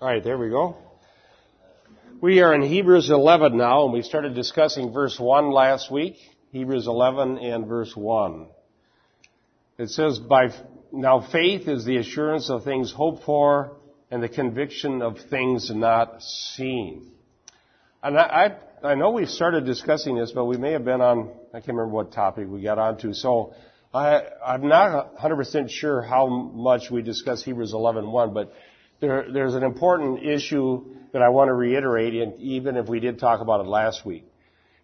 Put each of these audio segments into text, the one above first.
All right, there we go. We are in Hebrews 11 now, and we started discussing verse 1 last week. Hebrews 11 and verse 1. It says, by, now faith is the assurance of things hoped for and the conviction of things not seen. And I, I, I know we started discussing this, but we may have been on, I can't remember what topic we got onto. So I, I'm not 100% sure how much we discussed Hebrews 11.1, but there, there's an important issue that I want to reiterate, and even if we did talk about it last week.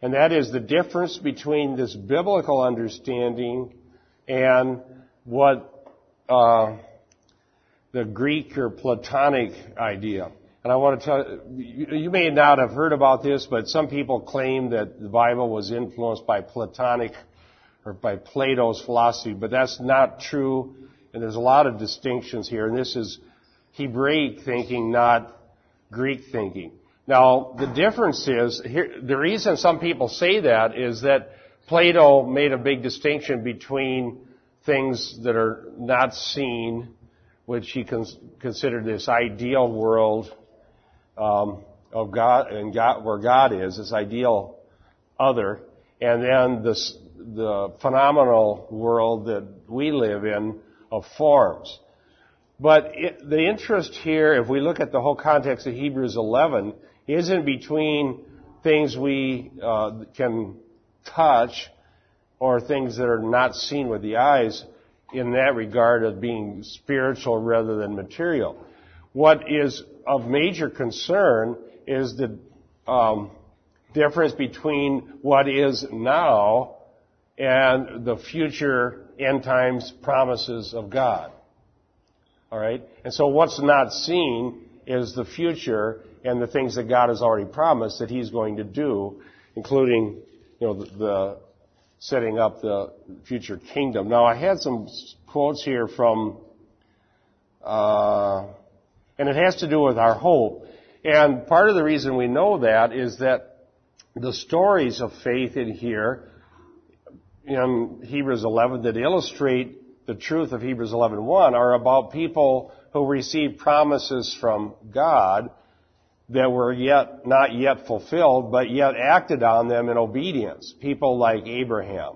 And that is the difference between this biblical understanding and what uh, the Greek or Platonic idea. And I want to tell you, you may not have heard about this, but some people claim that the Bible was influenced by Platonic or by Plato's philosophy, but that's not true. And there's a lot of distinctions here. And this is Hebraic thinking, not Greek thinking. Now, the difference is, here, the reason some people say that is that Plato made a big distinction between things that are not seen, which he cons- considered this ideal world um, of God and God, where God is, this ideal other, and then this, the phenomenal world that we live in of forms. But it, the interest here, if we look at the whole context of Hebrews 11, isn't between things we uh, can touch or things that are not seen with the eyes in that regard of being spiritual rather than material. What is of major concern is the um, difference between what is now and the future end times promises of God. All right? And so what's not seen is the future and the things that God has already promised that He's going to do, including, you know, the, the setting up the future kingdom. Now, I had some quotes here from, uh, and it has to do with our hope. And part of the reason we know that is that the stories of faith in here, in Hebrews 11, that illustrate the truth of Hebrews 11.1 are about people who received promises from God that were yet, not yet fulfilled, but yet acted on them in obedience. People like Abraham.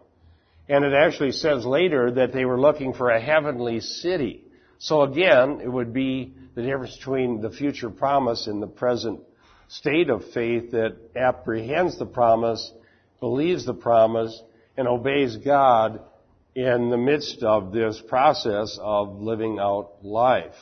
And it actually says later that they were looking for a heavenly city. So again, it would be the difference between the future promise and the present state of faith that apprehends the promise, believes the promise, and obeys God in the midst of this process of living out life.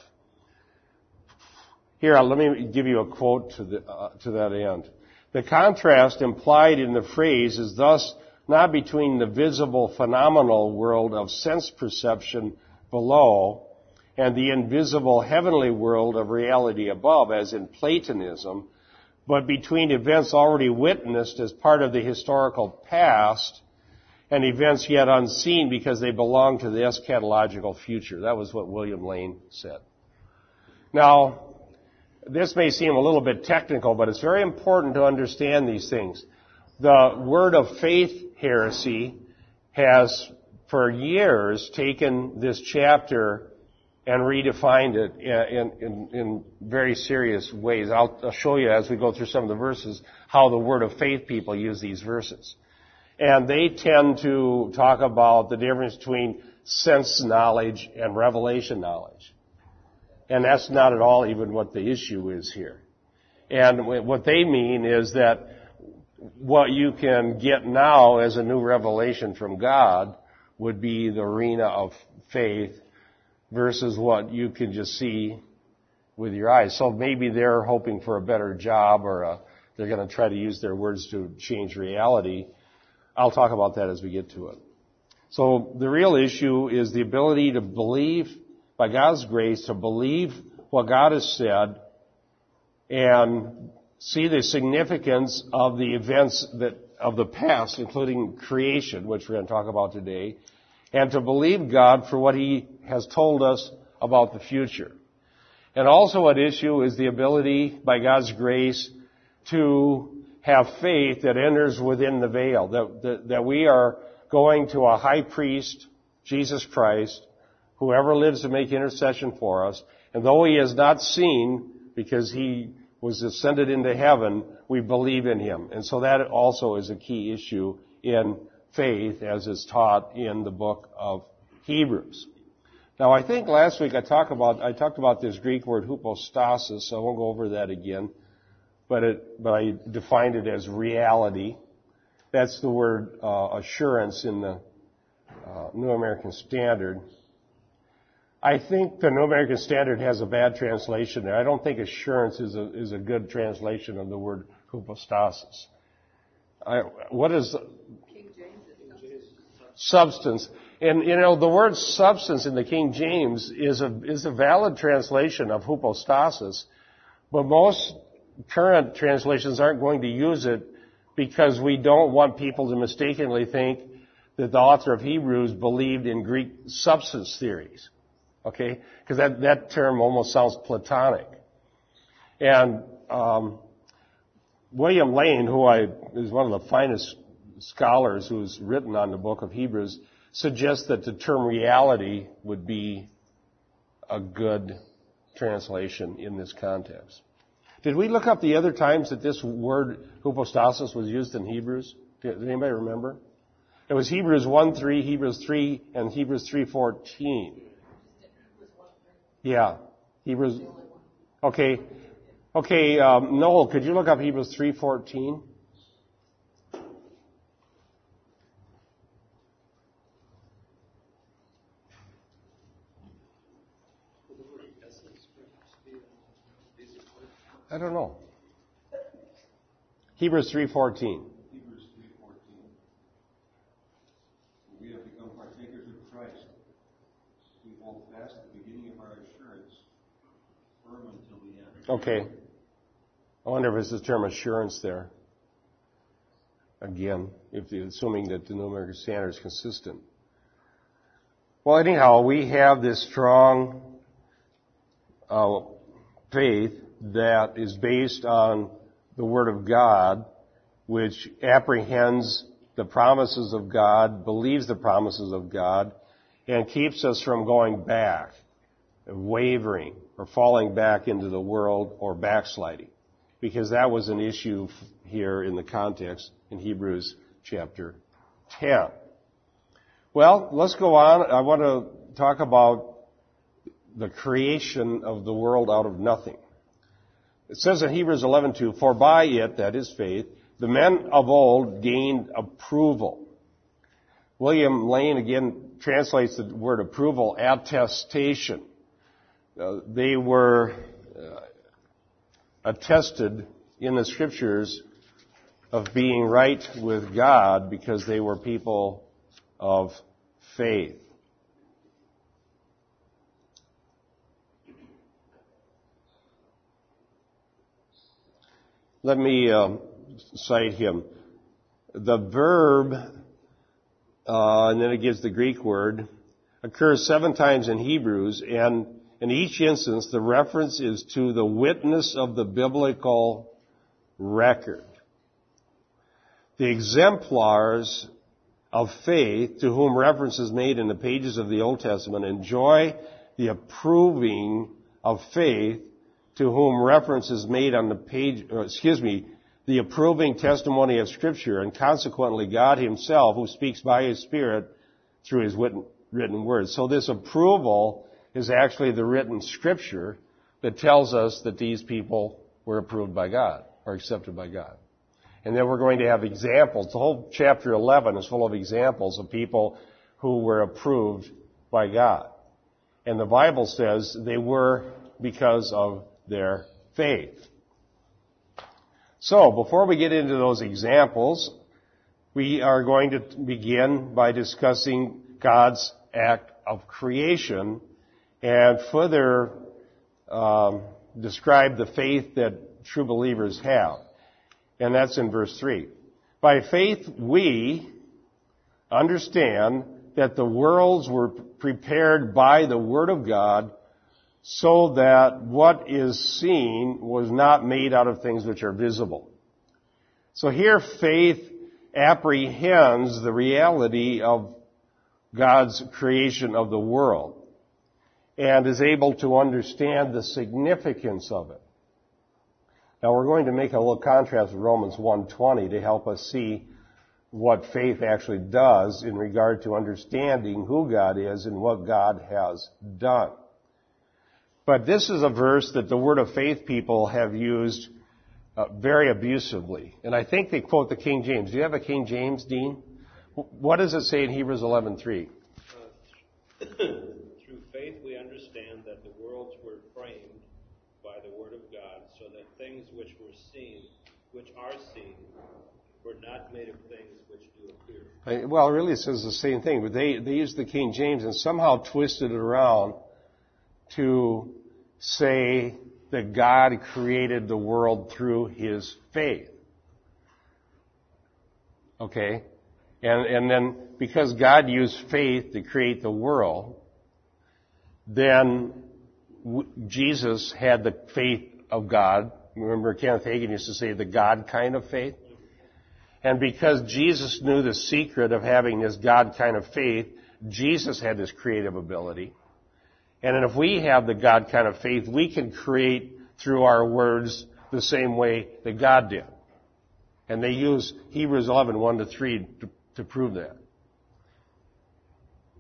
Here, let me give you a quote to, the, uh, to that end. The contrast implied in the phrase is thus not between the visible phenomenal world of sense perception below and the invisible heavenly world of reality above, as in Platonism, but between events already witnessed as part of the historical past and events yet unseen because they belong to the eschatological future. That was what William Lane said. Now, this may seem a little bit technical, but it's very important to understand these things. The word of faith heresy has for years taken this chapter and redefined it in, in, in very serious ways. I'll, I'll, show you as we go through some of the verses how the word of faith people use these verses. And they tend to talk about the difference between sense knowledge and revelation knowledge. And that's not at all even what the issue is here. And what they mean is that what you can get now as a new revelation from God would be the arena of faith versus what you can just see with your eyes. So maybe they're hoping for a better job or a, they're going to try to use their words to change reality. I'll talk about that as we get to it. So the real issue is the ability to believe by God's grace to believe what God has said and see the significance of the events that of the past, including creation, which we're going to talk about today, and to believe God for what He has told us about the future. And also at issue is the ability, by God's grace, to have faith that enters within the veil, that, that, that we are going to a high priest, Jesus Christ, whoever lives to make intercession for us, and though he is not seen, because he was ascended into heaven, we believe in him. And so that also is a key issue in faith as is taught in the book of Hebrews. Now I think last week I talked about, I talked about this Greek word hypostasis, so I won't go over that again. But it, but I defined it as reality. That's the word uh, assurance in the uh, New American Standard. I think the New American Standard has a bad translation there. I don't think assurance is a, is a good translation of the word hypostasis. I, what is substance? And you know, the word substance in the King James is a is a valid translation of hypostasis, but most current translations aren't going to use it because we don't want people to mistakenly think that the author of Hebrews believed in Greek substance theories. Okay? Because that, that term almost sounds Platonic. And um, William Lane, who I, is one of the finest scholars who's written on the book of Hebrews, suggests that the term reality would be a good translation in this context. Did we look up the other times that this word hypostasis was used in Hebrews? Did anybody remember? It was Hebrews 1 3, Hebrews 3, and Hebrews 3.14. Yeah. Hebrews. Okay. Okay, um, Noel, could you look up Hebrews 3.14? I don't know. Hebrews 3.14. Okay. I wonder if it's the term assurance there. Again, if the, assuming that the New American Standard is consistent. Well, anyhow, we have this strong uh, faith that is based on the Word of God, which apprehends the promises of God, believes the promises of God, and keeps us from going back, wavering, or falling back into the world or backsliding. Because that was an issue here in the context in Hebrews chapter 10. Well, let's go on. I want to talk about the creation of the world out of nothing. It says in Hebrews 11:2, "For by it, that is faith, the men of old gained approval." William Lane again translates the word approval, attestation. Uh, they were uh, attested in the scriptures of being right with God because they were people of faith. Let me um, cite him. The verb, uh, and then it gives the Greek word, occurs seven times in Hebrews, and in each instance, the reference is to the witness of the biblical record. The exemplars of faith to whom reference is made in the pages of the Old Testament enjoy the approving of faith to whom reference is made on the page, uh, excuse me, the approving testimony of Scripture and consequently God Himself who speaks by His Spirit through His written words. So this approval is actually the written scripture that tells us that these people were approved by God or accepted by God. And then we're going to have examples. The whole chapter 11 is full of examples of people who were approved by God. And the Bible says they were because of their faith. So, before we get into those examples, we are going to begin by discussing God's act of creation and further um, describe the faith that true believers have. And that's in verse 3. By faith we understand that the worlds were prepared by the Word of God so that what is seen was not made out of things which are visible. So here faith apprehends the reality of God's creation of the world and is able to understand the significance of it. Now we're going to make a little contrast with Romans 1.20 to help us see what faith actually does in regard to understanding who God is and what God has done. But this is a verse that the Word of Faith people have used uh, very abusively. And I think they quote the King James. Do you have a King James, Dean? What does it say in Hebrews 11.3? Uh, through faith we understand that the worlds were framed by the Word of God, so that things which were seen, which are seen, were not made of things which do appear. Well, it really says the same thing, but they, they used the King James and somehow twisted it around to say that God created the world through his faith. Okay? And, and then because God used faith to create the world, then w- Jesus had the faith of God. Remember Kenneth Hagin used to say the God kind of faith? And because Jesus knew the secret of having this God kind of faith, Jesus had this creative ability. And if we have the God kind of faith, we can create through our words the same way that God did. And they use Hebrews 11, 1 to 3 to, to prove that.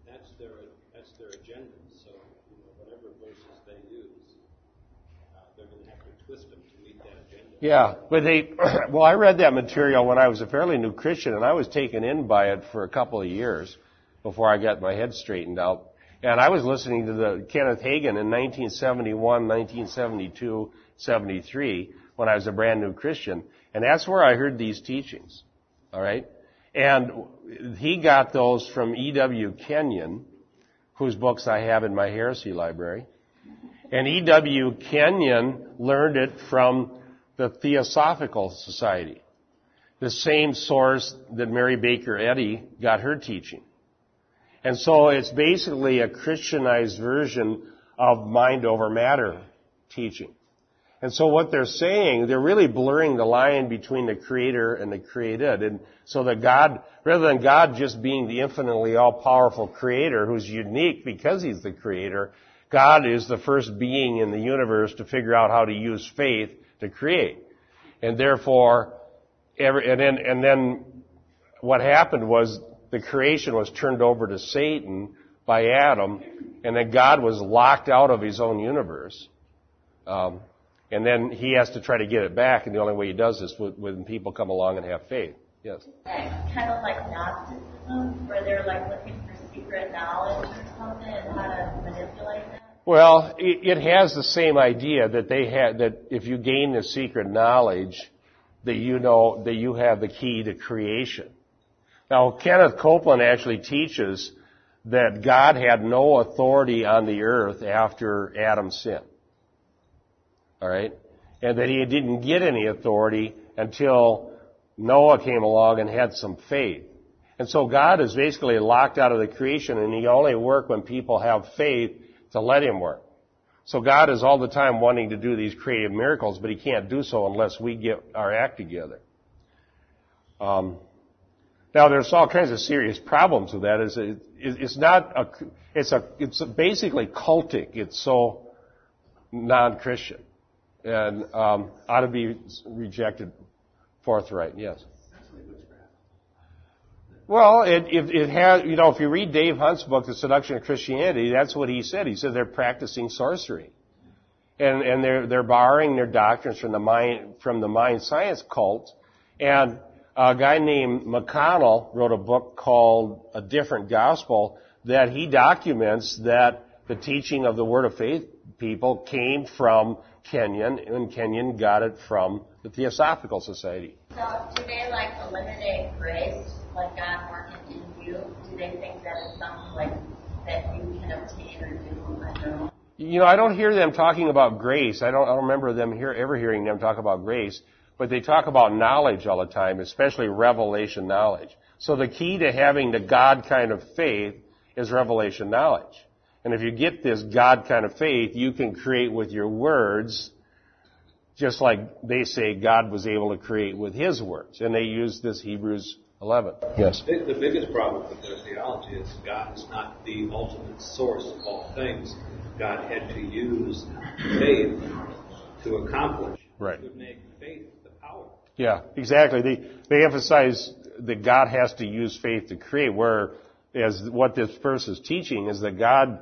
That's their, that's their agenda. So, you know, whatever verses they use, uh, they're going to have to twist them to meet that agenda. Yeah, but they, well, I read that material when I was a fairly new Christian and I was taken in by it for a couple of years before I got my head straightened out. And I was listening to the Kenneth Hagin in 1971, 1972, 73 when I was a brand new Christian. And that's where I heard these teachings. Alright? And he got those from E.W. Kenyon, whose books I have in my heresy library. And E.W. Kenyon learned it from the Theosophical Society, the same source that Mary Baker Eddy got her teaching. And so it's basically a Christianized version of mind over matter teaching. And so what they're saying, they're really blurring the line between the creator and the created. And so that God, rather than God just being the infinitely all-powerful creator who's unique because he's the creator, God is the first being in the universe to figure out how to use faith to create. And therefore, every, and then, and then what happened was the creation was turned over to Satan by Adam, and then God was locked out of his own universe. Um, and then he has to try to get it back, and the only way he does this is when people come along and have faith. Yes. Kind of like Gnosticism, where they're like looking for secret knowledge or something and how to manipulate that. Well, it, it has the same idea that they had that if you gain the secret knowledge, that you know that you have the key to creation. Now, Kenneth Copeland actually teaches that God had no authority on the earth after Adam's sin. Alright? And that he didn't get any authority until Noah came along and had some faith. And so God is basically locked out of the creation and he only work when people have faith to let him work. So God is all the time wanting to do these creative miracles, but he can't do so unless we get our act together. Um, now, there's all kinds of serious problems with that. Is it, it's not a, it's a, it's basically cultic. It's so non-Christian and um, ought to be rejected forthright. Yes. Well, it, it, it has, you know, if you read Dave Hunt's book, The Seduction of Christianity, that's what he said. He said they're practicing sorcery. And, and they're, they're borrowing their doctrines from the mind, from the mind science cult. And a guy named McConnell wrote a book called A Different Gospel that he documents that the teaching of the Word of Faith people came from Kenyon, and Kenyon got it from the Theosophical Society. So do they like eliminate grace, like God working in you? Do they think that it's something like that you can obtain or do on your own? You know, I don't hear them talking about grace. I don't, I don't remember them hear, ever hearing them talk about grace. But they talk about knowledge all the time, especially revelation knowledge. So the key to having the God kind of faith is revelation knowledge. And if you get this God kind of faith, you can create with your words, just like they say God was able to create with His words. And they use this Hebrews 11. Yes. The biggest problem with their theology is God is not the ultimate source of all things. God had to use faith to accomplish. Right. It would make faith the power. Yeah, exactly. They they emphasize that God has to use faith to create, whereas what this verse is teaching is that God,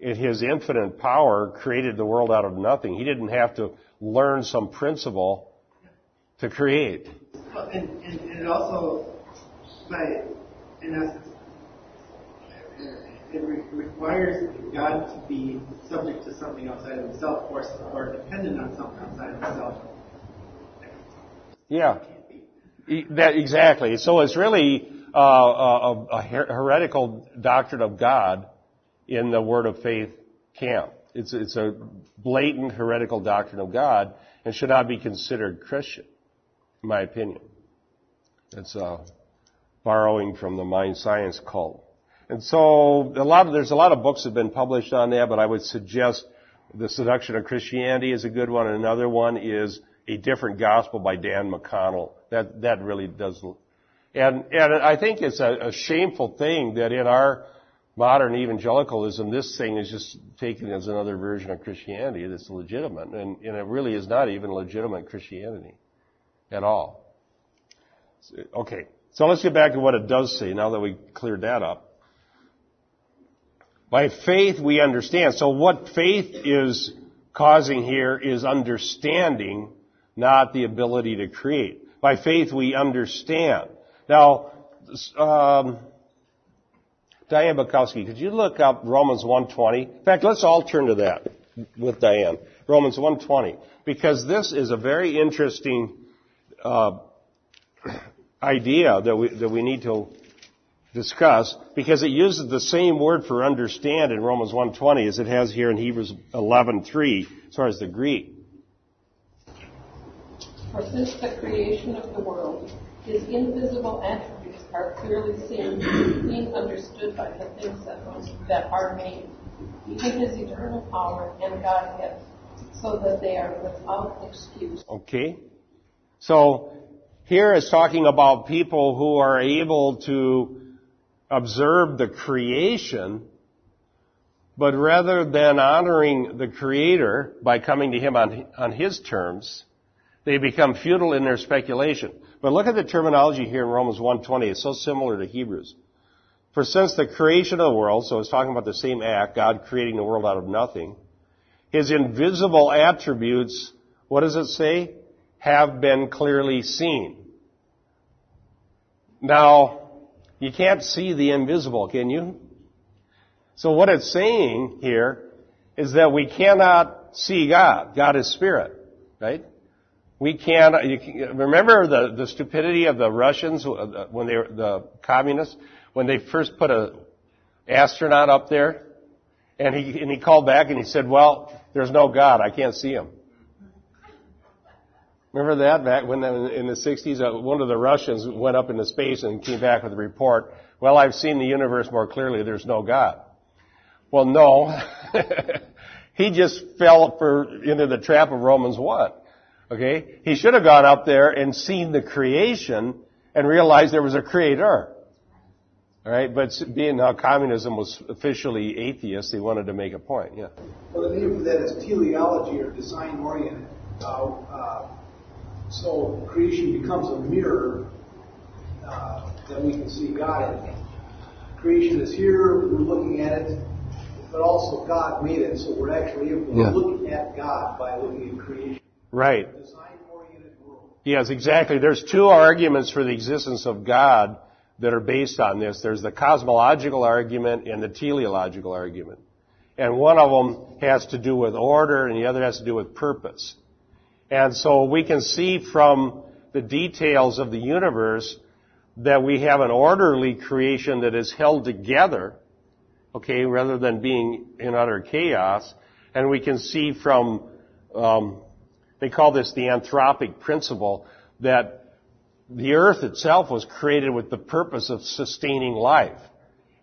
in His infinite power, created the world out of nothing. He didn't have to learn some principle to create. Well, and, and, and it also, by, in essence, it re- requires God to be subject to something outside of himself or, or dependent on something outside of himself. Yeah, that exactly. So it's really uh, a, a heretical doctrine of God in the Word of Faith camp. It's it's a blatant heretical doctrine of God and should not be considered Christian, in my opinion. It's uh, borrowing from the mind science cult. And so a lot of, there's a lot of books that have been published on that, but I would suggest The Seduction of Christianity is a good one. Another one is A Different Gospel by Dan McConnell. That, that really doesn't, and, and I think it's a, a shameful thing that in our modern evangelicalism, this thing is just taken as another version of Christianity that's legitimate, and, and it really is not even legitimate Christianity at all. Okay, so let's get back to what it does say now that we cleared that up. By faith we understand. So what faith is causing here is understanding, not the ability to create. By faith we understand. Now, um, Diane Bukowski, could you look up Romans 1.20? In fact, let's all turn to that with Diane. Romans 1.20. Because this is a very interesting uh, idea that we, that we need to discuss because it uses the same word for understand in Romans 1.20 as it has here in Hebrews 11.3 as far as the Greek. For since the creation of the world, his invisible attributes are clearly seen, being understood by the things that, are made, even his eternal power and Godhead, so that they are without excuse. Okay? So, here is talking about people who are able to observe the creation, but rather than honoring the Creator by coming to Him on, on His terms, they become futile in their speculation. But look at the terminology here in Romans 1.20. It's so similar to Hebrews. For since the creation of the world, so it's talking about the same act, God creating the world out of nothing, His invisible attributes, what does it say? Have been clearly seen. Now, you can't see the invisible, can you? So what it's saying here is that we cannot see God. God is spirit, right? We can't, you can, remember the, the stupidity of the Russians uh, when they were, the communists, when they first put a astronaut up there, and he, and he called back and he said, well, there's no God, I can't see him. Remember that back when in the 60s, uh, one of the Russians went up into space and came back with a report. Well, I've seen the universe more clearly. There's no God. Well, no. he just fell for, into the trap of Romans 1. Okay? He should have gone up there and seen the creation and realized there was a creator. Alright? But being how communism was officially atheist, he wanted to make a point. Yeah. Well, the name for that is teleology or design oriented. Uh, uh, so creation becomes a mirror uh, that we can see God in. Creation is here, we're looking at it, but also God made it, so we're actually able to Yeah. look at God by looking at creation. Right. Design oriented world. Yes, exactly. There's two arguments for the existence of God that are based on this. There's the cosmological argument and the teleological argument. And one of them has to do with order and the other has to do with purpose. And so we can see from the details of the universe that we have an orderly creation that is held together, okay, rather than being in utter chaos. And we can see from, um, they call this the anthropic principle, that the earth itself was created with the purpose of sustaining life.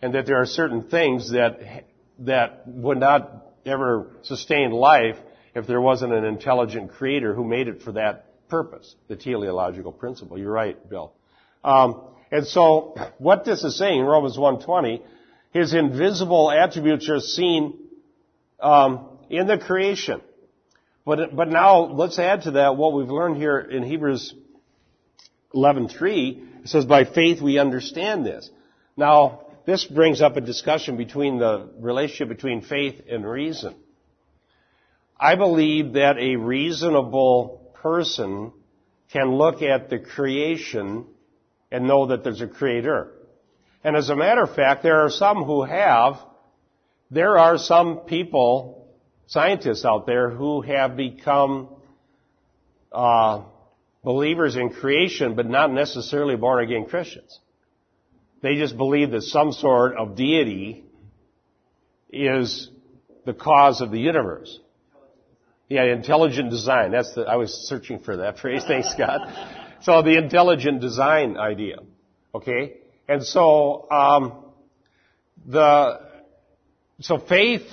And that there are certain things that, that would not ever sustain life if there wasn't an intelligent creator who made it for that purpose, the teleological principle. You're right, Bill. Um, and so, what this is saying in Romans 1.20, his invisible attributes are seen um, in the creation. But, but now let's add to that what we've learned here in Hebrews 11:3. It says, "By faith we understand this." Now, this brings up a discussion between the relationship between faith and reason. I believe that a reasonable person can look at the creation and know that there's a creator. And as a matter of fact, there are some who have, there are some people, scientists out there, who have become uh, believers in creation, but not necessarily born again Christians. They just believe that some sort of deity is the cause of the universe. Yeah, intelligent design. That's the, I was searching for that phrase. Thanks, Scott. So the intelligent design idea. Okay? And so, um, the, so faith,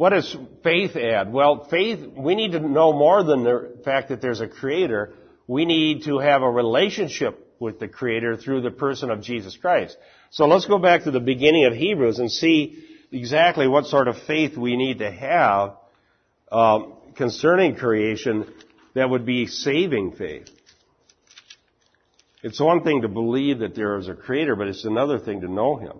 what does faith add? Well, faith, we need to know more than the fact that there's a creator. We need to have a relationship with the creator through the person of Jesus Christ. So let's go back to the beginning of Hebrews and see exactly what sort of faith we need to have um, concerning creation that would be saving faith. It's one thing to believe that there is a creator, but it's another thing to know him.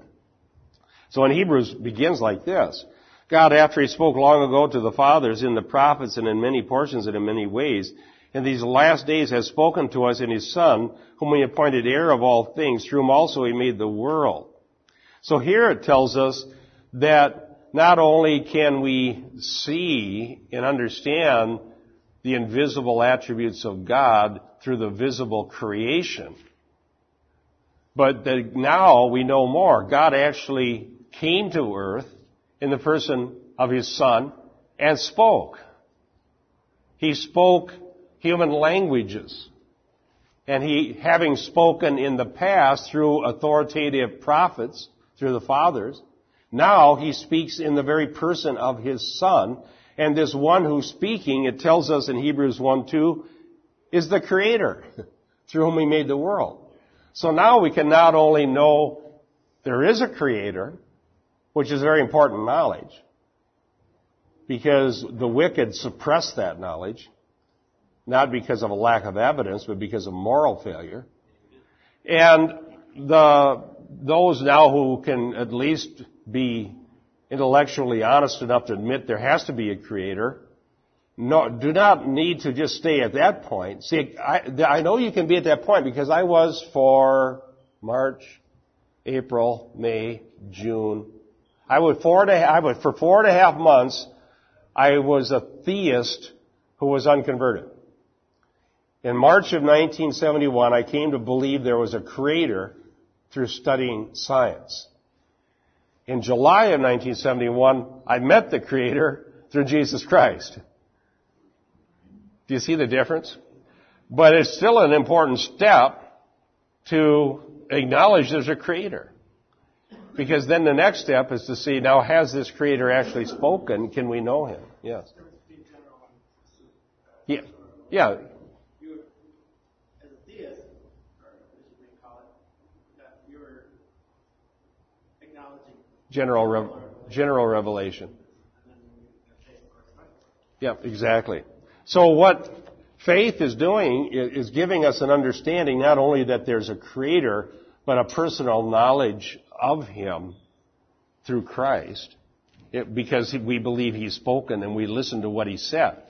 So in Hebrews begins like this. God, after he spoke long ago to the fathers in the prophets and in many portions and in many ways, in these last days has spoken to us in his son, whom he appointed heir of all things, through whom also he made the world. So here it tells us that not only can we see and understand the invisible attributes of God through the visible creation, but that now we know more. God actually came to earth in the person of his son and spoke. He spoke human languages. And he, having spoken in the past through authoritative prophets, through the fathers, now he speaks in the very person of his son. And this one who's speaking, it tells us in Hebrews 1 2, is the creator through whom he made the world. So now we can not only know there is a creator, which is very important knowledge, because the wicked suppress that knowledge, not because of a lack of evidence, but because of moral failure. And the, those now who can at least be intellectually honest enough to admit there has to be a creator, no, do not need to just stay at that point. See, I, I know you can be at that point because I was for March, April, May, June. I would four and a I would, for four and a half months, I was a theist who was unconverted. In March of 1971, I came to believe there was a creator through studying science. In July of 1971, I met the creator through Jesus Christ. Do you see the difference? But it's still an important step to acknowledge there's a creator. Because then the next step is to see, now has this creator actually spoken? Can we know him? Yes. Yeah. Yeah. General, rev- general revelation. Yep, exactly. So what faith is doing is giving us an understanding not only that there's a creator, but a personal knowledge of him through Christ. It, because we believe he's spoken and we listen to what he said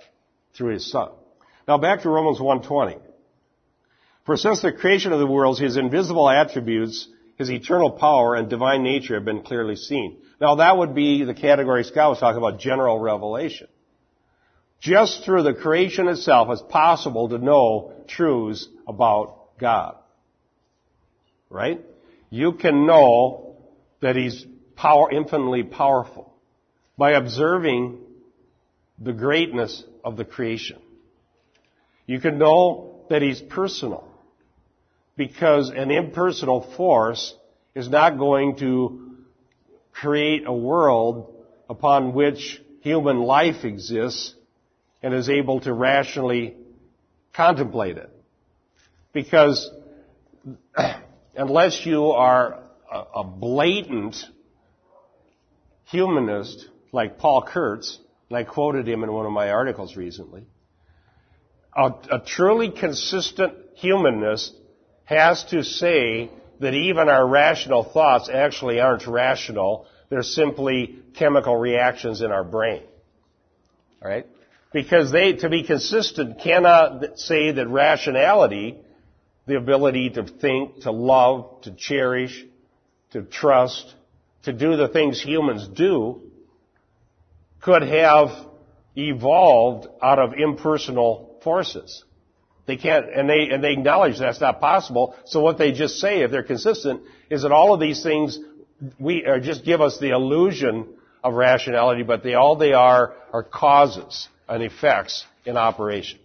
through his son. Now back to Romans 1:20. For since the creation of the world, his invisible attributes his eternal power and divine nature have been clearly seen. Now that would be the category Scott was talking about, general revelation. Just through the creation itself, it's possible to know truths about God. Right? You can know that He's power, infinitely powerful by observing the greatness of the creation. You can know that He's personal because an impersonal force is not going to create a world upon which human life exists and is able to rationally contemplate it. Because unless you are a blatant humanist like Paul Kurtz, and I quoted him in one of my articles recently. A, a truly consistent humanist has to say that even our rational thoughts actually aren't rational. They're simply chemical reactions in our brain. Alright? Because they, to be consistent, cannot say that rationality, the ability to think, to love, to cherish, to trust, to do the things humans do, could have evolved out of impersonal forces. They can't, and they, and they acknowledge that's not possible. So what they just say, if they're consistent, is that all of these things we uh, just give us the illusion of rationality, but they all they are are causes and effects in operation.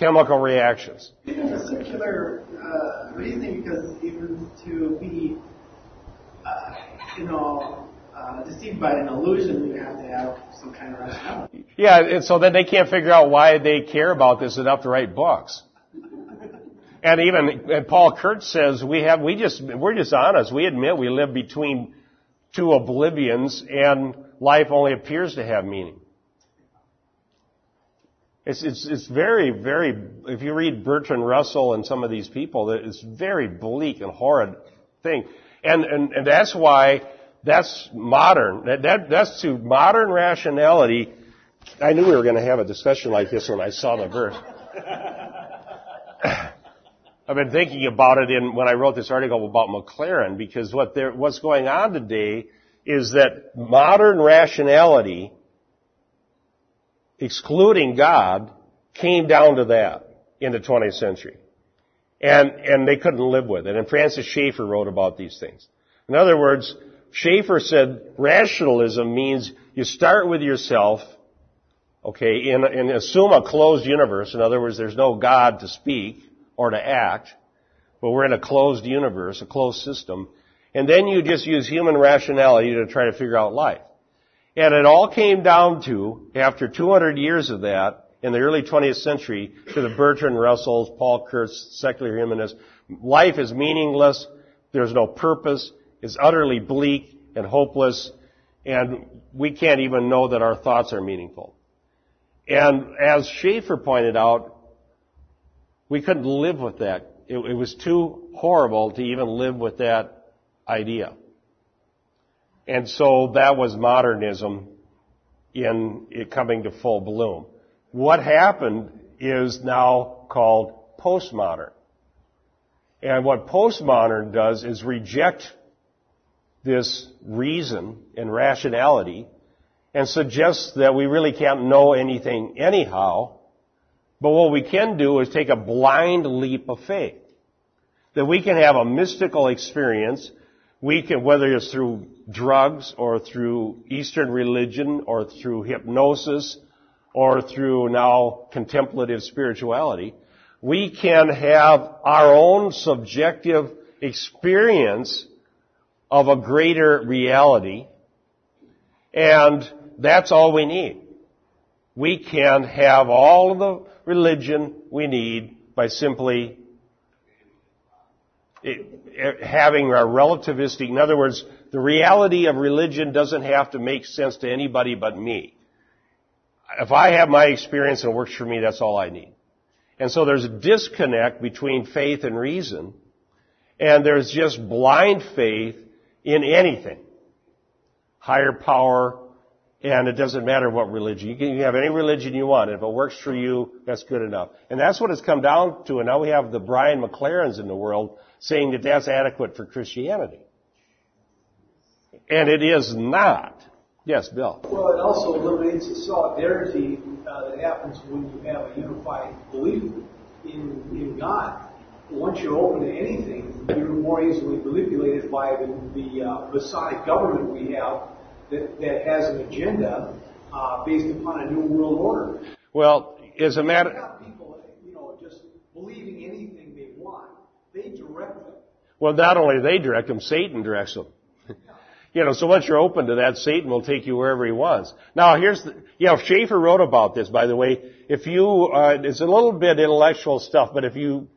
Chemical reactions. Even the circular uh, reasoning, because even to be, uh, you know, uh, deceived by an illusion, you have to have some kind of rationality. Yeah, and so then they can't figure out why they care about this enough to write books. And even and Paul Kurtz says we have we just we're just honest. We admit we live between two oblivions, and life only appears to have meaning. It's, it's, it's very, very, if you read Bertrand Russell and some of these people, it's very bleak and horrid thing. And, and, and that's why that's modern. That, that, that's to modern rationality. I knew we were going to have a discussion like this when I saw the verse. I've been thinking about it in when I wrote this article about McLaren because what there, what's going on today is that modern rationality, excluding God, came down to that in the 20th century. And, and they couldn't live with it. And Francis Schaeffer wrote about these things. In other words, Schaeffer said rationalism means you start with yourself, okay, and, and assume a closed universe. In other words, there's no God to speak or to act, but we're in a closed universe, a closed system. And then you just use human rationality to try to figure out life. And it all came down to, after 200 years of that, in the early 20th century, to the Bertrand Russells, Paul Kurtz, secular humanists, life is meaningless, there's no purpose, it's utterly bleak and hopeless, and we can't even know that our thoughts are meaningful. And as Schaeffer pointed out, we couldn't live with that. It, it was too horrible to even live with that idea. And so that was modernism in it coming to full bloom. What happened is now called postmodern. And what postmodern does is reject this reason and rationality and suggests that we really can't know anything anyhow. But what we can do is take a blind leap of faith. That we can have a mystical experience. We can, whether it's through drugs or through Eastern religion or through hypnosis or through now contemplative spirituality, we can have our own subjective experience of a greater reality, and that's all we need. We can have all of the religion we need by simply Er, having a relativistic, in other words, the reality of religion doesn't have to make sense to anybody but me. If I have my experience and it works for me, that's all I need. And so there's a disconnect between faith and reason, and there's just blind faith in anything. Higher power, and it doesn't matter what religion. You can have any religion you want. If it works for you, that's good enough. And that's what it's come down to. And now we have the Brian McLarens in the world saying that that's adequate for Christianity. And it is not. Yes, Bill. Well, it also eliminates the solidarity uh, that happens when you have a unified belief in, in God. Once you're open to anything, you're more easily manipulated by the, the uh, Masonic government we have that, that has an agenda uh, based upon a new world order. Well, as a matter, people, you know, just believing anything they want. They direct them. Well, not only they direct them, Satan directs them. you know, so once you're open to that, Satan will take you wherever he wants. Now, here's the, you know, Schaeffer wrote about this, by the way. If you, uh, it's a little bit intellectual stuff, but if you,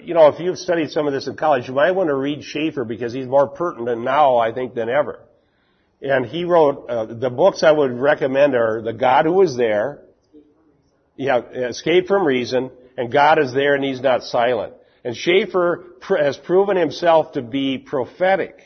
you know, if you've studied some of this in college, you might want to read Schaeffer because he's more pertinent now, I think, than ever. And he wrote, uh, the books I would recommend are The God Who Was There, yeah, Escape from Reason, and God is There and He's Not Silent. And Schaeffer pr- has proven himself to be prophetic.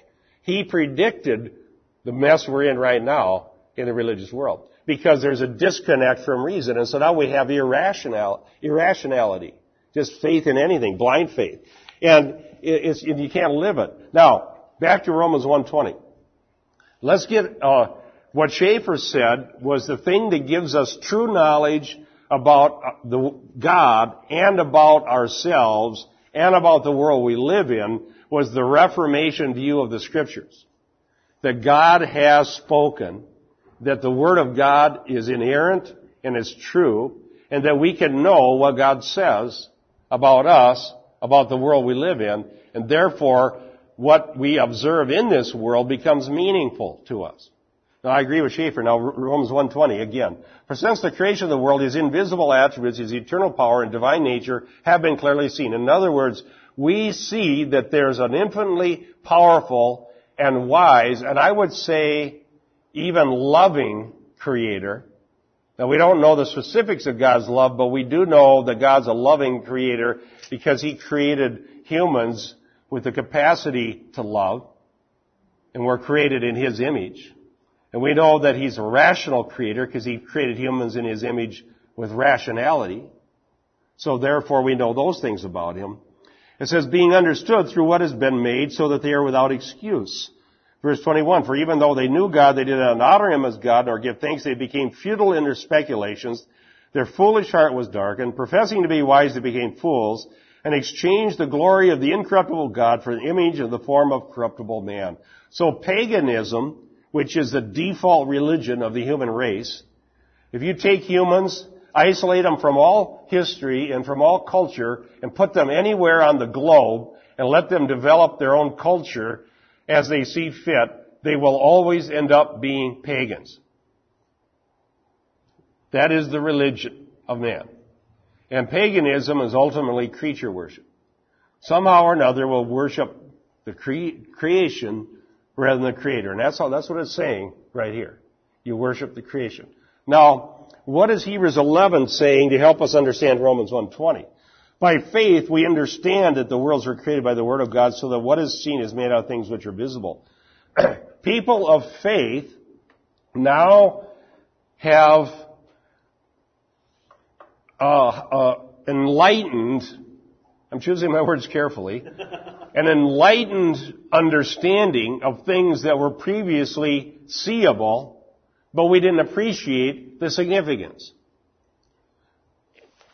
He predicted the mess we're in right now in the religious world. Because there's a disconnect from reason. And so now we have irrational, irrationality. Just faith in anything, blind faith. And you can't live it. Now, back to Romans 120. Let's get, uh, what Schaeffer said was the thing that gives us true knowledge about uh, the God and about ourselves and about the world we live in was the Reformation view of the Scriptures. That God has spoken, that the Word of God is inerrant and is true, and that we can know what God says about us, about the world we live in, and therefore what we observe in this world becomes meaningful to us. Now I agree with Schaeffer. Now Romans 1.20 again. For since the creation of the world, his invisible attributes, his eternal power and divine nature have been clearly seen. In other words, we see that there's an infinitely powerful and wise, and I would say even loving creator. Now we don't know the specifics of God's love, but we do know that God's a loving creator because he created humans with the capacity to love, and we're created in His image. And we know that He's a rational creator because He created humans in His image with rationality. So therefore we know those things about Him. It says, being understood through what has been made so that they are without excuse. Verse 21, for even though they knew God, they did not honor Him as God nor give thanks. They became futile in their speculations. Their foolish heart was darkened. Professing to be wise, they became fools and exchanged the glory of the incorruptible God for the image of the form of corruptible man. So paganism, which is the default religion of the human race, if you take humans, isolate them from all history and from all culture, and put them anywhere on the globe, and let them develop their own culture as they see fit, they will always end up being pagans. That is the religion of man. And paganism is ultimately creature worship. Somehow or another we'll worship the cre- creation rather than the creator. And that's all, that's what it's saying right here. You worship the creation. Now, what is Hebrews 11 saying to help us understand Romans 1.20? By faith, we understand that the worlds were created by the Word of God so that what is seen is made out of things which are visible. People of faith now have uh, uh, enlightened, I'm choosing my words carefully, an enlightened understanding of things that were previously seeable, but we didn't appreciate the significance.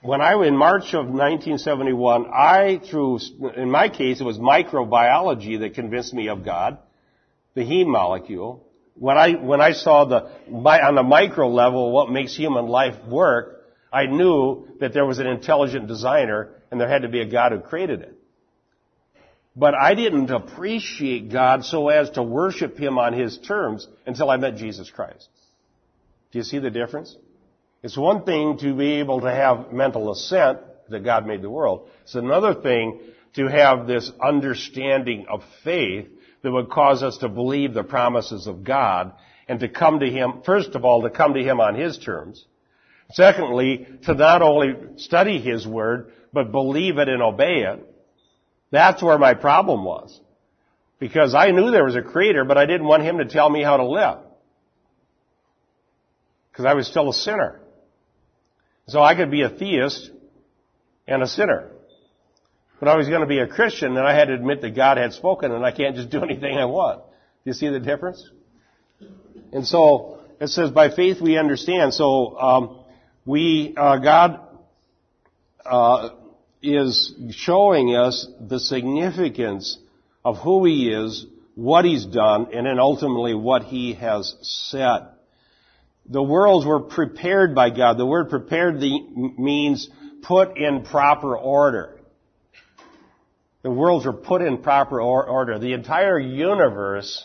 When I, in March of 1971, I, through, in my case, it was microbiology that convinced me of God, the heme molecule. When I, when I saw the, on the micro level, what makes human life work, I knew that there was an intelligent designer and there had to be a God who created it. But I didn't appreciate God so as to worship Him on His terms until I met Jesus Christ. Do you see the difference? It's one thing to be able to have mental assent that God made the world. It's another thing to have this understanding of faith that would cause us to believe the promises of God and to come to Him, first of all, to come to Him on His terms, Secondly, to not only study His Word, but believe it and obey it. That's where my problem was. Because I knew there was a Creator, but I didn't want Him to tell me how to live. Because I was still a sinner. So I could be a theist and a sinner. But I was going to be a Christian, and I had to admit that God had spoken, and I can't just do anything I want. Do you see the difference? And so, it says, by faith we understand. So, um, we, uh, God uh, is showing us the significance of who He is, what He's done, and then ultimately what He has said. The worlds were prepared by God. The word prepared means put in proper order. The worlds were put in proper or- order. The entire universe,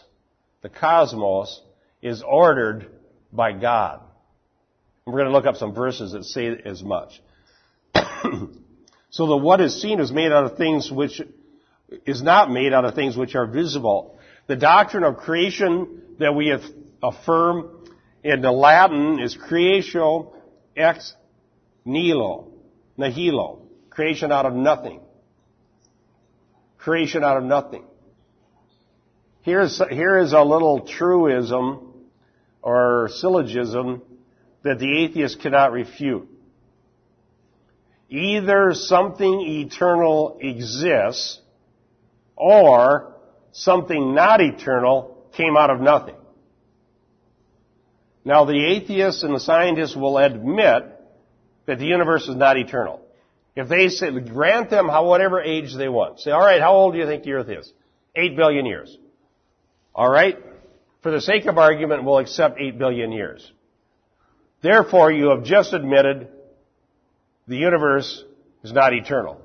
the cosmos, is ordered by God. We're going to look up some verses that say as much. so the what is seen is made out of things which is not made out of things which are visible. The doctrine of creation that we affirm in the Latin is creatio ex nihilo, nihilo, creation out of nothing. Creation out of nothing. Here's, here is a little truism or syllogism that the atheist cannot refute. Either something eternal exists or something not eternal came out of nothing. Now the atheists and the scientists will admit that the universe is not eternal. If they say, grant them whatever age they want. Say, alright, how old do you think the earth is? Eight billion years. Alright? For the sake of argument, we'll accept eight billion years. Therefore, you have just admitted the universe is not eternal.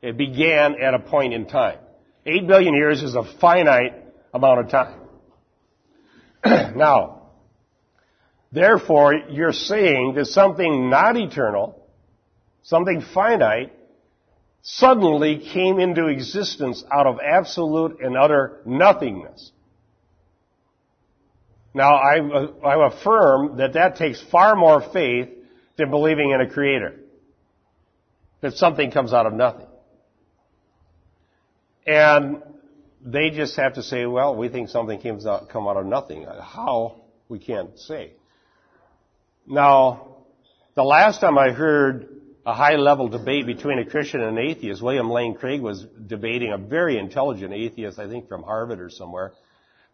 It began at a point in time. Eight billion years is a finite amount of time. now, therefore, you're saying that something not eternal, something finite, suddenly came into existence out of absolute and utter nothingness. Now, I, I affirm that that takes far more faith than believing in a creator. That something comes out of nothing. And they just have to say, well, we think something came out, come out of nothing. How? We can't say. Now, the last time I heard a high level debate between a Christian and an atheist, William Lane Craig was debating a very intelligent atheist, I think from Harvard or somewhere.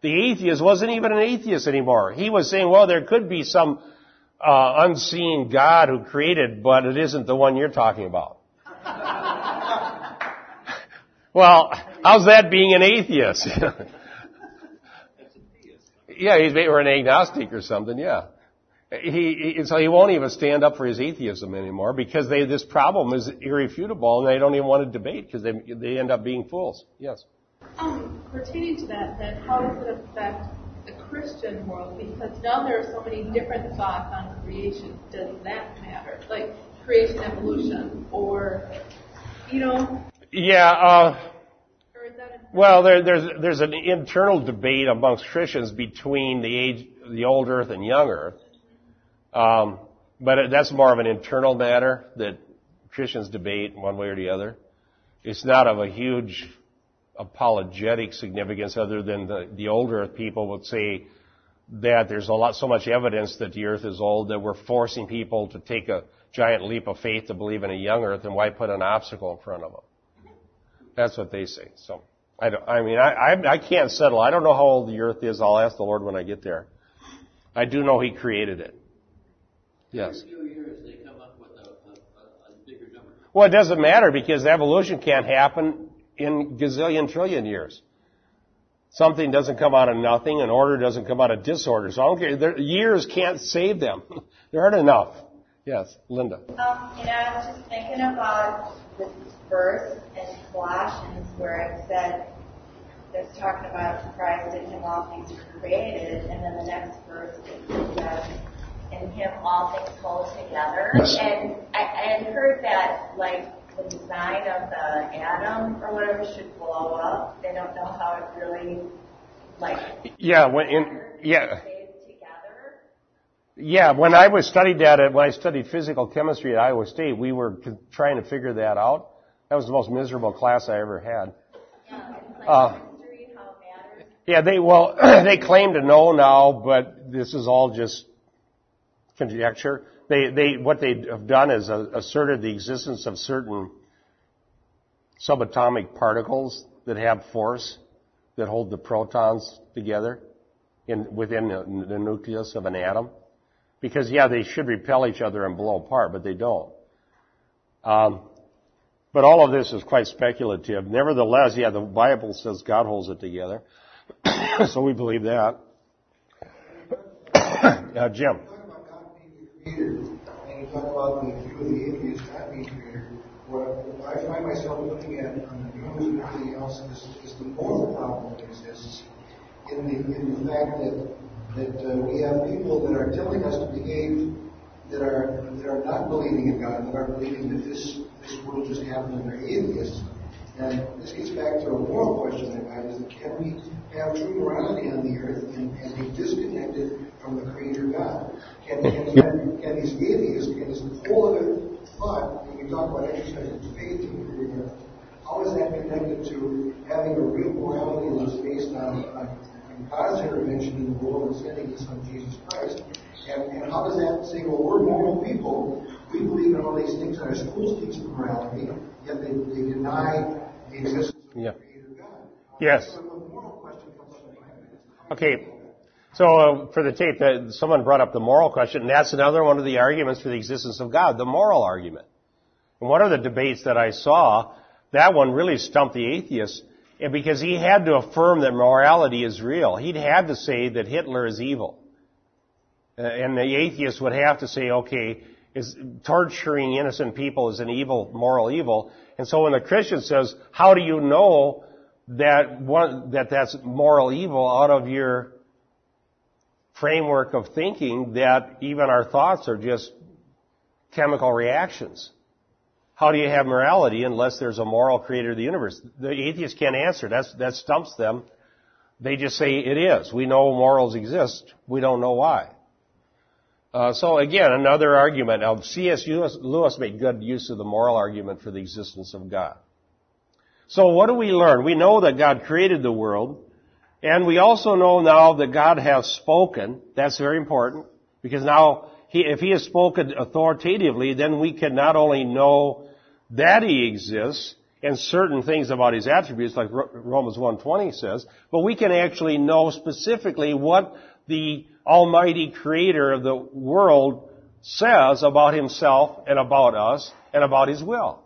The atheist wasn't even an atheist anymore. He was saying, well, there could be some uh, unseen God who created, but it isn't the one you're talking about. well, how's that being an atheist? yeah, he's or an agnostic or something. Yeah. He, he, so he won't even stand up for his atheism anymore because they, this problem is irrefutable and they don't even want to debate because they, they end up being fools. Yes. Um, pertaining to that, then how does it affect the Christian world? Because now there are so many different thoughts on creation. Does that matter? Like creation, evolution, or you know? Yeah. Uh, well, there, there's there's an internal debate amongst Christians between the age, the old Earth and young Earth. Um, but that's more of an internal matter that Christians debate one way or the other. It's not of a huge apologetic significance other than the, the old earth people would say that there's a lot, so much evidence that the earth is old that we're forcing people to take a giant leap of faith to believe in a young earth and why put an obstacle in front of them? That's what they say. So, I, don't, I mean, I, I, I can't settle. I don't know how old the earth is. I'll ask the Lord when I get there. I do know He created it. Yes. Well, it doesn't matter because evolution can't happen in gazillion trillion years. Something doesn't come out of nothing, and order doesn't come out of disorder. So I don't care. Their years can't save them. there aren't enough. Yes, Linda. Um, you know, I was just thinking about this verse in Colossians where it said, it's talking about Christ in him all things were created, and then the next verse it says, in him all things hold together. Yes. And I, I had heard that, like, the design of the atom or whatever should blow up. They don't know how it really, like, yeah, when in, yeah. Yeah, when I was studied that, at, when I studied physical chemistry at Iowa State, we were trying to figure that out. That was the most miserable class I ever had. Yeah, like uh, history, yeah, they well, they claim to know now, but this is all just conjecture. They, they, what they have done is asserted the existence of certain subatomic particles that have force that hold the protons together in, within the, the nucleus of an atom. Because yeah, they should repel each other and blow apart, but they don't. Um, but all of this is quite speculative. Nevertheless, yeah, the Bible says God holds it together. so we believe that. uh, Jim creator, and you talk about the view of the atheist not being creator, what I find myself looking at on the news and everything else is, is the moral problem that exists in the, in the fact that, that uh, we have people that are telling us to behave that are, that are not believing in God, that are believing that this, this world just happened and they're atheists. And this gets back to a moral question that I have, is that can we have true morality on the earth and, and be disconnected from the Creator God? Can, can, can, can these atheists, can this whole other thought, when we talk about exercising faith in the Creator, how is that connected to having a real morality that's based on, on, on God's intervention in the world and sending His Son Jesus Christ? And, and how does that say, well, we're moral people, we believe in all these things, and our schools teach morality, yet they, they deny the existence of Yeah. the Creator God? Yes. So the moral question comes up in my head. Okay. So uh, for the tape, that someone brought up the moral question, and that's another one of the arguments for the existence of God, the moral argument. And one of the debates that I saw, that one really stumped the atheist, and because he had to affirm that morality is real. He'd had to say that Hitler is evil. Uh, and the atheist would have to say, okay, is torturing innocent people is an evil, moral evil. And so when the Christian says, how do you know that one, that that's moral evil out of your framework of thinking that even our thoughts are just chemical reactions? How do you have morality unless there's a moral creator of the universe? The atheists can't answer. That's, that stumps them. They just say it is. We know morals exist. We don't know why. Uh, so again, another argument. Now, C.S. Lewis made good use of the moral argument for the existence of God. So what do we learn? We know that God created the world, and we also know now that God has spoken. That's very important, because now, he, if He has spoken authoritatively, then we can not only know that He exists, and certain things about His attributes, like Romans 1.20 says, but we can actually know specifically what the Almighty Creator of the world says about Himself and about us and about His will.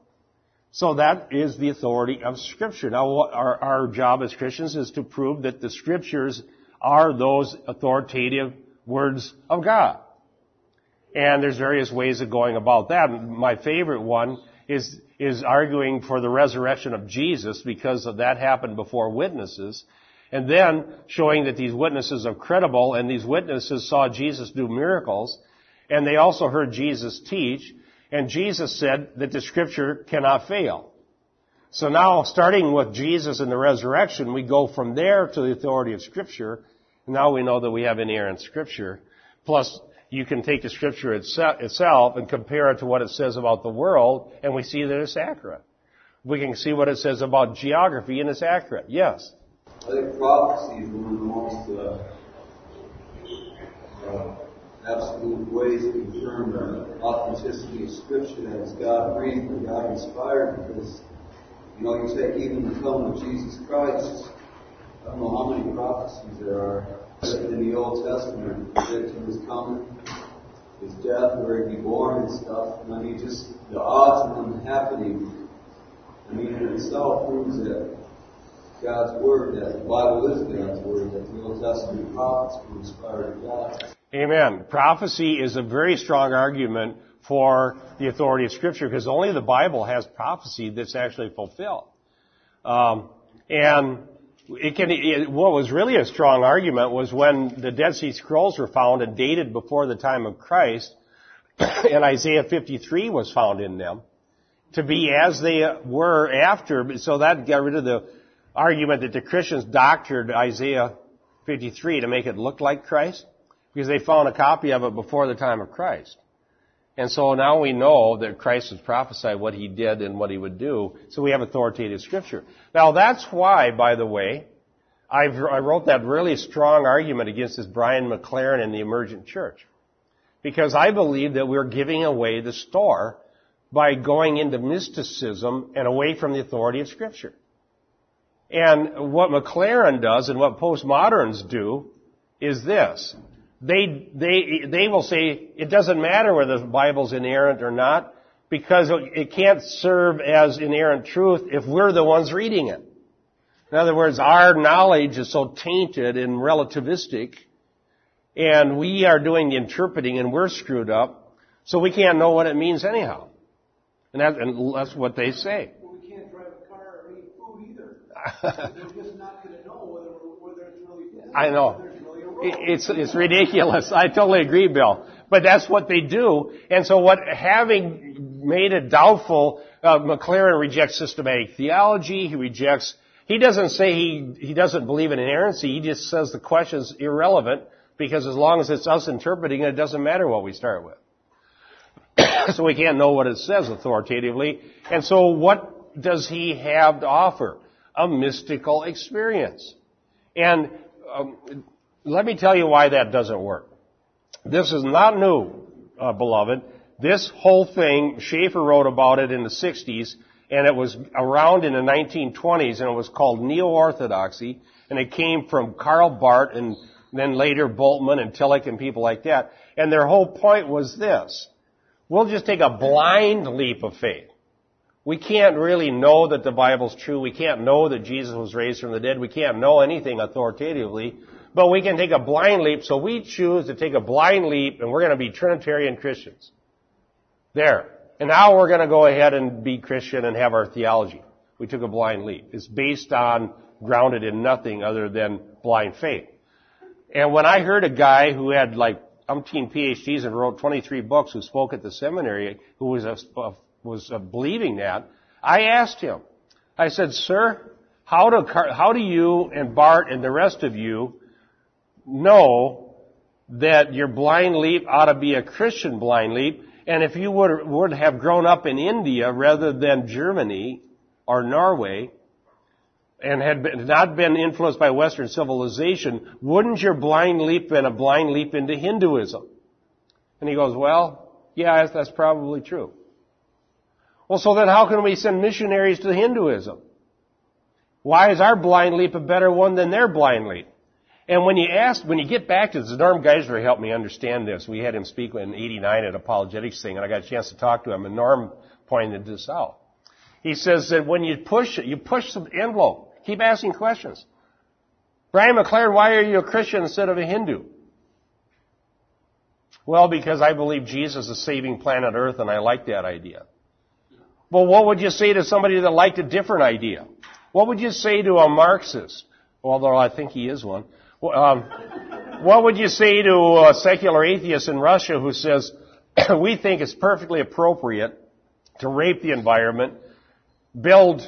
So that is the authority of Scripture. Now, our, our job as Christians is to prove that the Scriptures are those authoritative words of God. And there's various ways of going about that. My favorite one is, is arguing for the resurrection of Jesus because of that happened before witnesses. And then showing that these witnesses are credible and these witnesses saw Jesus do miracles and they also heard Jesus teach and Jesus said that the scripture cannot fail. So now starting with Jesus and the resurrection, we go from there to the authority of scripture. Now we know that we have inerrant scripture. Plus you can take the scripture itself and compare it to what it says about the world and we see that it's accurate. We can see what it says about geography and it's accurate. Yes. I think prophecy is one of the most uh, uh, absolute ways to confirm the authenticity of Scripture that is God breathed and God inspired because, you know, you take even the coming of Jesus Christ, I don't know how many prophecies there are in the Old Testament predicting his coming, his death, where he'd be born and stuff. And I mean, just the odds of them happening, I mean, in itself proves that God's Word, that the Bible is God's Word, that the Old Testament prophets were inspired of God. Amen. Prophecy is a very strong argument for the authority of Scripture because only the Bible has prophecy that's actually fulfilled. Um, and it can, it, what was really a strong argument was when the Dead Sea Scrolls were found and dated before the time of Christ, and Isaiah 53 was found in them, to be as they were after, so that got rid of the argument that the Christians doctored Isaiah 53 to make it look like Christ, because they found a copy of it before the time of Christ. And so now we know that Christ has prophesied what he did and what he would do, so we have authoritative scripture. Now that's why, by the way, I've, i wrote that really strong argument against this Brian McLaren and the emergent church. Because I believe that we're giving away the store by going into mysticism and away from the authority of scripture. And what McLaren does and what postmoderns do is this. They, they, they will say it doesn't matter whether the Bible's inerrant or not because it can't serve as inerrant truth if we're the ones reading it. In other words, our knowledge is so tainted and relativistic and we are doing the interpreting and we're screwed up so we can't know what it means anyhow. And, that, and that's what they say. Well, we can't drive a car or eat food either. We're just not going to know whether, whether it's really food I know. It's. It's, ridiculous. I totally agree, Bill. But that's what they do. And so what, having made it doubtful, uh, McLaren rejects systematic theology. He rejects, he doesn't say he, he doesn't believe in inerrancy. He just says the question's irrelevant because as long as it's us interpreting it, it doesn't matter what we start with. so we can't know what it says authoritatively. And so what does he have to offer? A mystical experience. And um, let me tell you why that doesn't work. This is not new, uh, beloved. This whole thing, Schaeffer wrote about it in the 60s, and it was around in the 1920s, and it was called neo-orthodoxy, and it came from Karl Barth and then later Bultmann and Tillich and people like that. And their whole point was this. We'll just take a blind leap of faith. We can't really know that the Bible's true. We can't know that Jesus was raised from the dead. We can't know anything authoritatively. But we can take a blind leap, so we choose to take a blind leap and we're going to be Trinitarian Christians. There. And now we're going to go ahead and be Christian and have our theology. We took a blind leap. It's based on, grounded in nothing other than blind faith. And when I heard a guy who had like umpteen PhDs and wrote 23 books who spoke at the seminary who was a, was a believing that, I asked him, I said, sir, how do, how do you and Barth and the rest of you know that your blind leap ought to be a Christian blind leap? And if you would, would have grown up in India rather than Germany or Norway, and had been, not been influenced by Western civilization, wouldn't your blind leap been a blind leap into Hinduism? And he goes, well, yeah, that's, that's probably true. Well, so then how can we send missionaries to Hinduism? Why is our blind leap a better one than their blind leap? And when you ask, when you get back to this, Norm Geisler helped me understand this. We had him speak in 89 at apologetics thing, and I got a chance to talk to him, and Norm pointed this out. He says that when you push it, you push the envelope. Keep asking questions. Brian McLaren, why are you a Christian instead of a Hindu? Well, because I believe Jesus is saving planet Earth and I like that idea. Well, what would you say to somebody that liked a different idea? What would you say to a Marxist? Although I think he is one. Um, what would you say to a secular atheist in Russia who says, we think it's perfectly appropriate to rape the environment, build,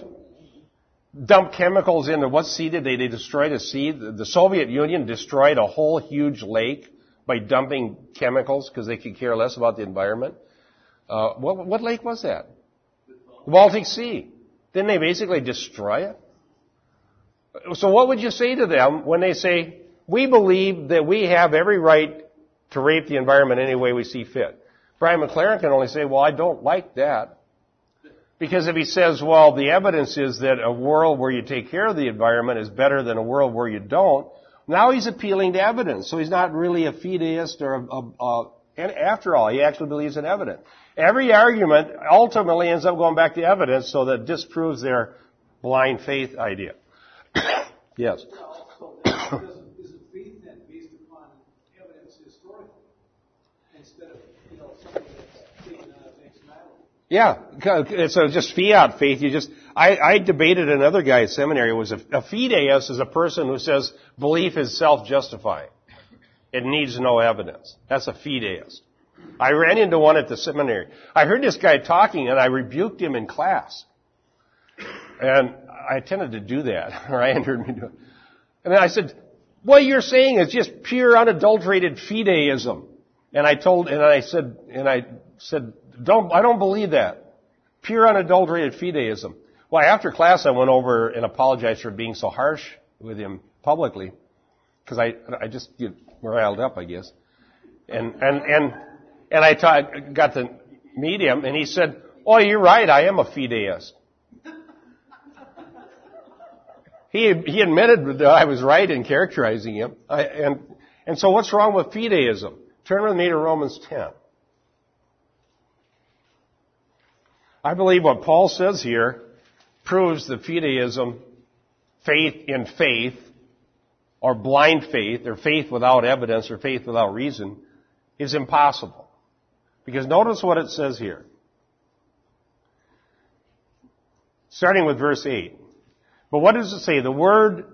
dump chemicals into what sea did they? They destroyed a sea. The Soviet Union destroyed a whole huge lake by dumping chemicals because they could care less about the environment. Uh, what, what lake was that? The Baltic Sea. Didn't they basically destroy it? So what would you say to them when they say, we believe that we have every right to rape the environment any way we see fit? Brian McLaren can only say, well, I don't like that. Because if he says, well, the evidence is that a world where you take care of the environment is better than a world where you don't, now he's appealing to evidence. So he's not really a fideist or a, a, a and after all, he actually believes in evidence. Every argument ultimately ends up going back to evidence so that disproves their blind faith idea. yes. is it faith then based upon evidence historically instead of you know something that's taken out of ex Yeah, so just fiat faith. You just I, I debated another guy at seminary. Who was a, a fideist is a person who says belief is self-justifying. It needs no evidence. That's a fideist. I ran into one at the seminary. I heard this guy talking and I rebuked him in class. And I tended to do that, or I heard me do it. And I said, what you're saying is just pure unadulterated fideism. And I told, and I said, and I said, don't, I don't believe that. Pure unadulterated fideism. Well, after class I went over and apologized for being so harsh with him publicly. Cause I, I just get riled up, I guess. And, and, and, and I ta- got to meet him and he said, oh, you're right, I am a fideist. He, he admitted that I was right in characterizing him. I, and, and so what's wrong with fideism? Turn with me to Romans 10. I believe what Paul says here proves that fideism, faith in faith, or blind faith, or faith without evidence, or faith without reason, is impossible. Because notice what it says here. Starting with verse 8. But what does it say? The word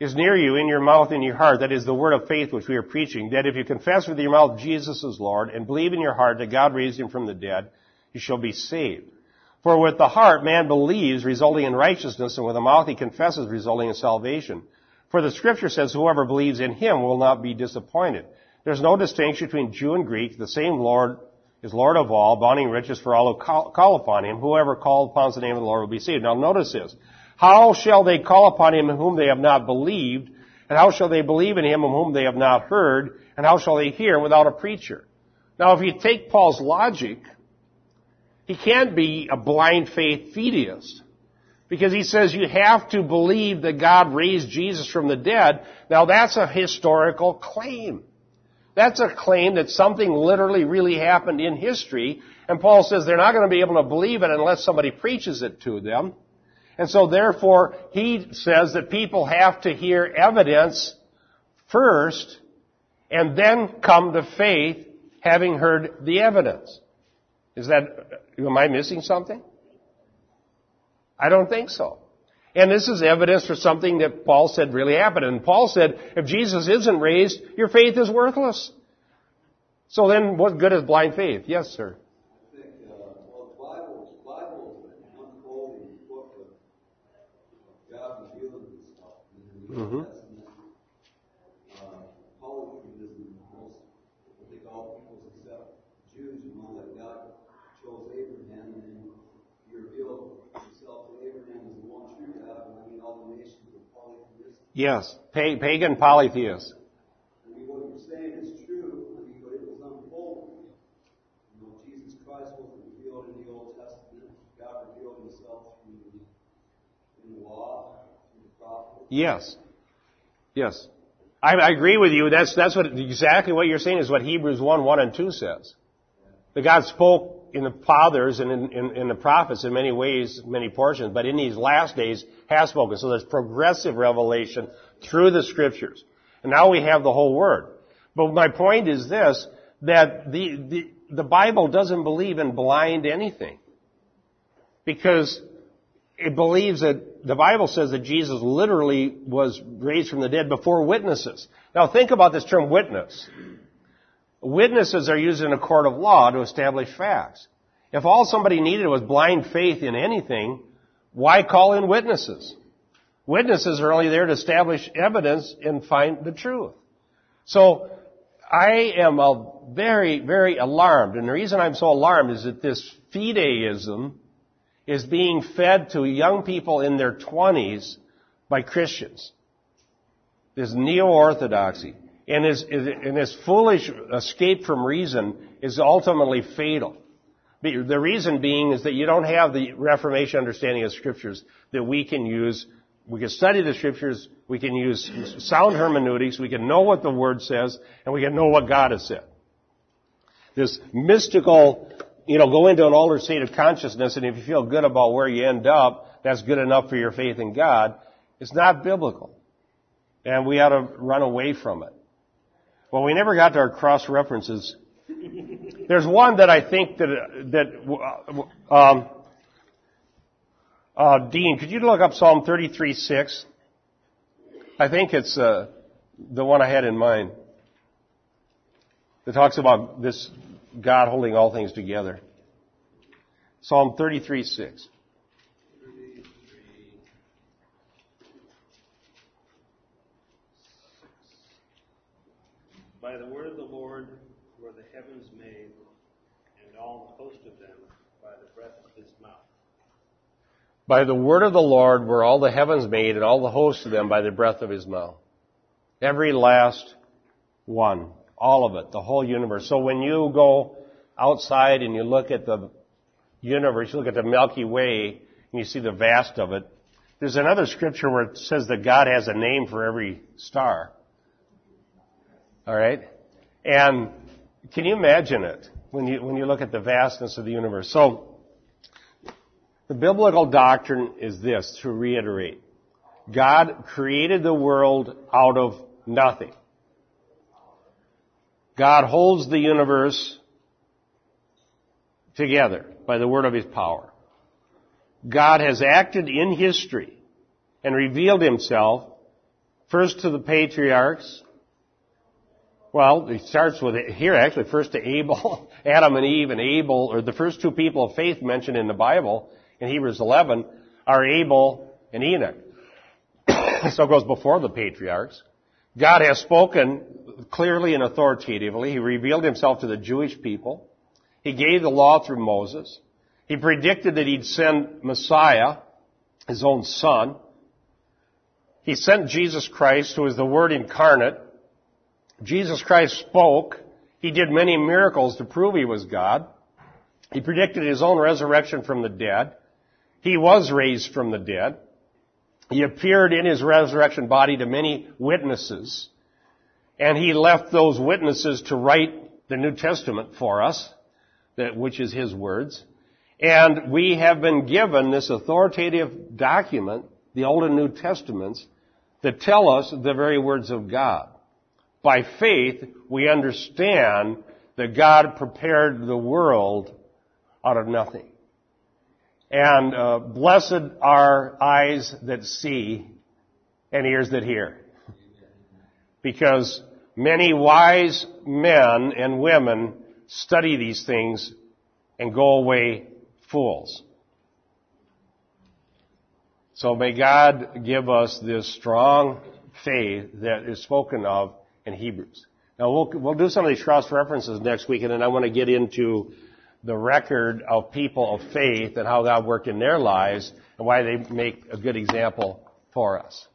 is near you, in your mouth, in your heart. That is the word of faith which we are preaching. That if you confess with your mouth Jesus is Lord and believe in your heart that God raised him from the dead, you shall be saved. For with the heart man believes, resulting in righteousness, and with the mouth he confesses, resulting in salvation. For the scripture says, whoever believes in him will not be disappointed. There's no distinction between Jew and Greek. The same Lord is Lord of all, bounting riches for all who call, call upon him. Whoever calls upon the name of the Lord will be saved. Now notice this. How shall they call upon him in whom they have not believed? And how shall they believe in him in whom they have not heard? And how shall they hear without a preacher? Now if you take Paul's logic, he can't be a blind faith fideist. Because he says you have to believe that God raised Jesus from the dead. Now that's a historical claim. That's a claim that something literally really happened in history. And Paul says they're not going to be able to believe it unless somebody preaches it to them. And so therefore, he says that people have to hear evidence first and then come to faith having heard the evidence. Is that, am I missing something? I don't think so. And this is evidence for something that Paul said really happened. And Paul said, if Jesus isn't raised, your faith is worthless. So then what good is blind faith? Yes, sir. I think, uh, well, the Bible, the Bible is an unfolding book of God revealing himself. In the New Mhm. Testament, uh, polytheism, most, what they call peoples except Jews, you know, that God chose Abraham and then he revealed himself to Abraham as the one true God, and I mean all the nations were polytheistic. Yes. Pa- pagan polytheists. I mean, what you're saying is true, I mean, but it was unfolding. You know, Jesus Christ wasn't revealed in the Old Testament. God revealed himself through the, in the law, through the prophets. Yes. Yes. I, I agree with you. That's, that's what, exactly what you're saying is what Hebrews 1, 1 and 2 says. That God spoke in the fathers and in, in, in the prophets in many ways, many portions, but in these last days has spoken. So there's progressive revelation through the scriptures. And now we have the whole word. But my point is this, that the, the, the Bible doesn't believe in blind anything. Because it believes that the Bible says that Jesus literally was raised from the dead before witnesses. Now think about this term witness. Witnesses are used in a court of law to establish facts. If all somebody needed was blind faith in anything, why call in witnesses? Witnesses are only there to establish evidence and find the truth. So, I am very, very alarmed, and the reason I'm so alarmed is that this fideism is being fed to young people in their 20s by Christians. This neo-orthodoxy. And this, and this foolish escape from reason is ultimately fatal. The reason being is that you don't have the Reformation understanding of scriptures that we can use. We can study the scriptures, we can use sound hermeneutics, we can know what the word says, and we can know what God has said. This mystical, you know, go into an altered state of consciousness, and if you feel good about where you end up, that's good enough for your faith in God. It's not biblical. And we ought to run away from it. Well, we never got to our cross references. There's one that I think that that um, uh, Dean, could you look up Psalm 33:6? I think it's uh, the one I had in mind. That talks about this God holding all things together. Psalm 33:6. By the word of the Lord were the heavens made, and all the host of them by the breath of his mouth. By the word of the Lord were all the heavens made, and all the hosts of them by the breath of his mouth. Every last one. All of it. The whole universe. So when you go outside and you look at the universe, you look at the Milky Way, and you see the vast of it, there's another scripture where it says that God has a name for every star. Alright? And can you imagine it when you, when you look at the vastness of the universe? So, the biblical doctrine is this, to reiterate. God created the world out of nothing. God holds the universe together by the word of his power. God has acted in history and revealed himself first to the patriarchs Well, it starts with it here actually first to Abel, Adam and Eve and Abel, or the first two people of faith mentioned in the Bible in Hebrews 11 are Abel and Enoch. so it goes before the patriarchs. God has spoken clearly and authoritatively. He revealed himself to the Jewish people. He gave the law through Moses. He predicted that he'd send Messiah, his own son. He sent Jesus Christ, who is the Word incarnate. Jesus Christ spoke. He did many miracles to prove he was God. He predicted his own resurrection from the dead. He was raised from the dead. He appeared in his resurrection body to many witnesses. And he left those witnesses to write the New Testament for us, that, which is his words. And we have been given this authoritative document, the Old and New Testaments, that tell us the very words of God. By faith, we understand that God prepared the world out of nothing. And uh, blessed are eyes that see and ears that hear. Because many wise men and women study these things and go away fools. So may God give us this strong faith that is spoken of in Hebrews. Now we'll, we'll do some of these cross references next week and then I want to get into the record of people of faith and how God worked in their lives and why they make a good example for us.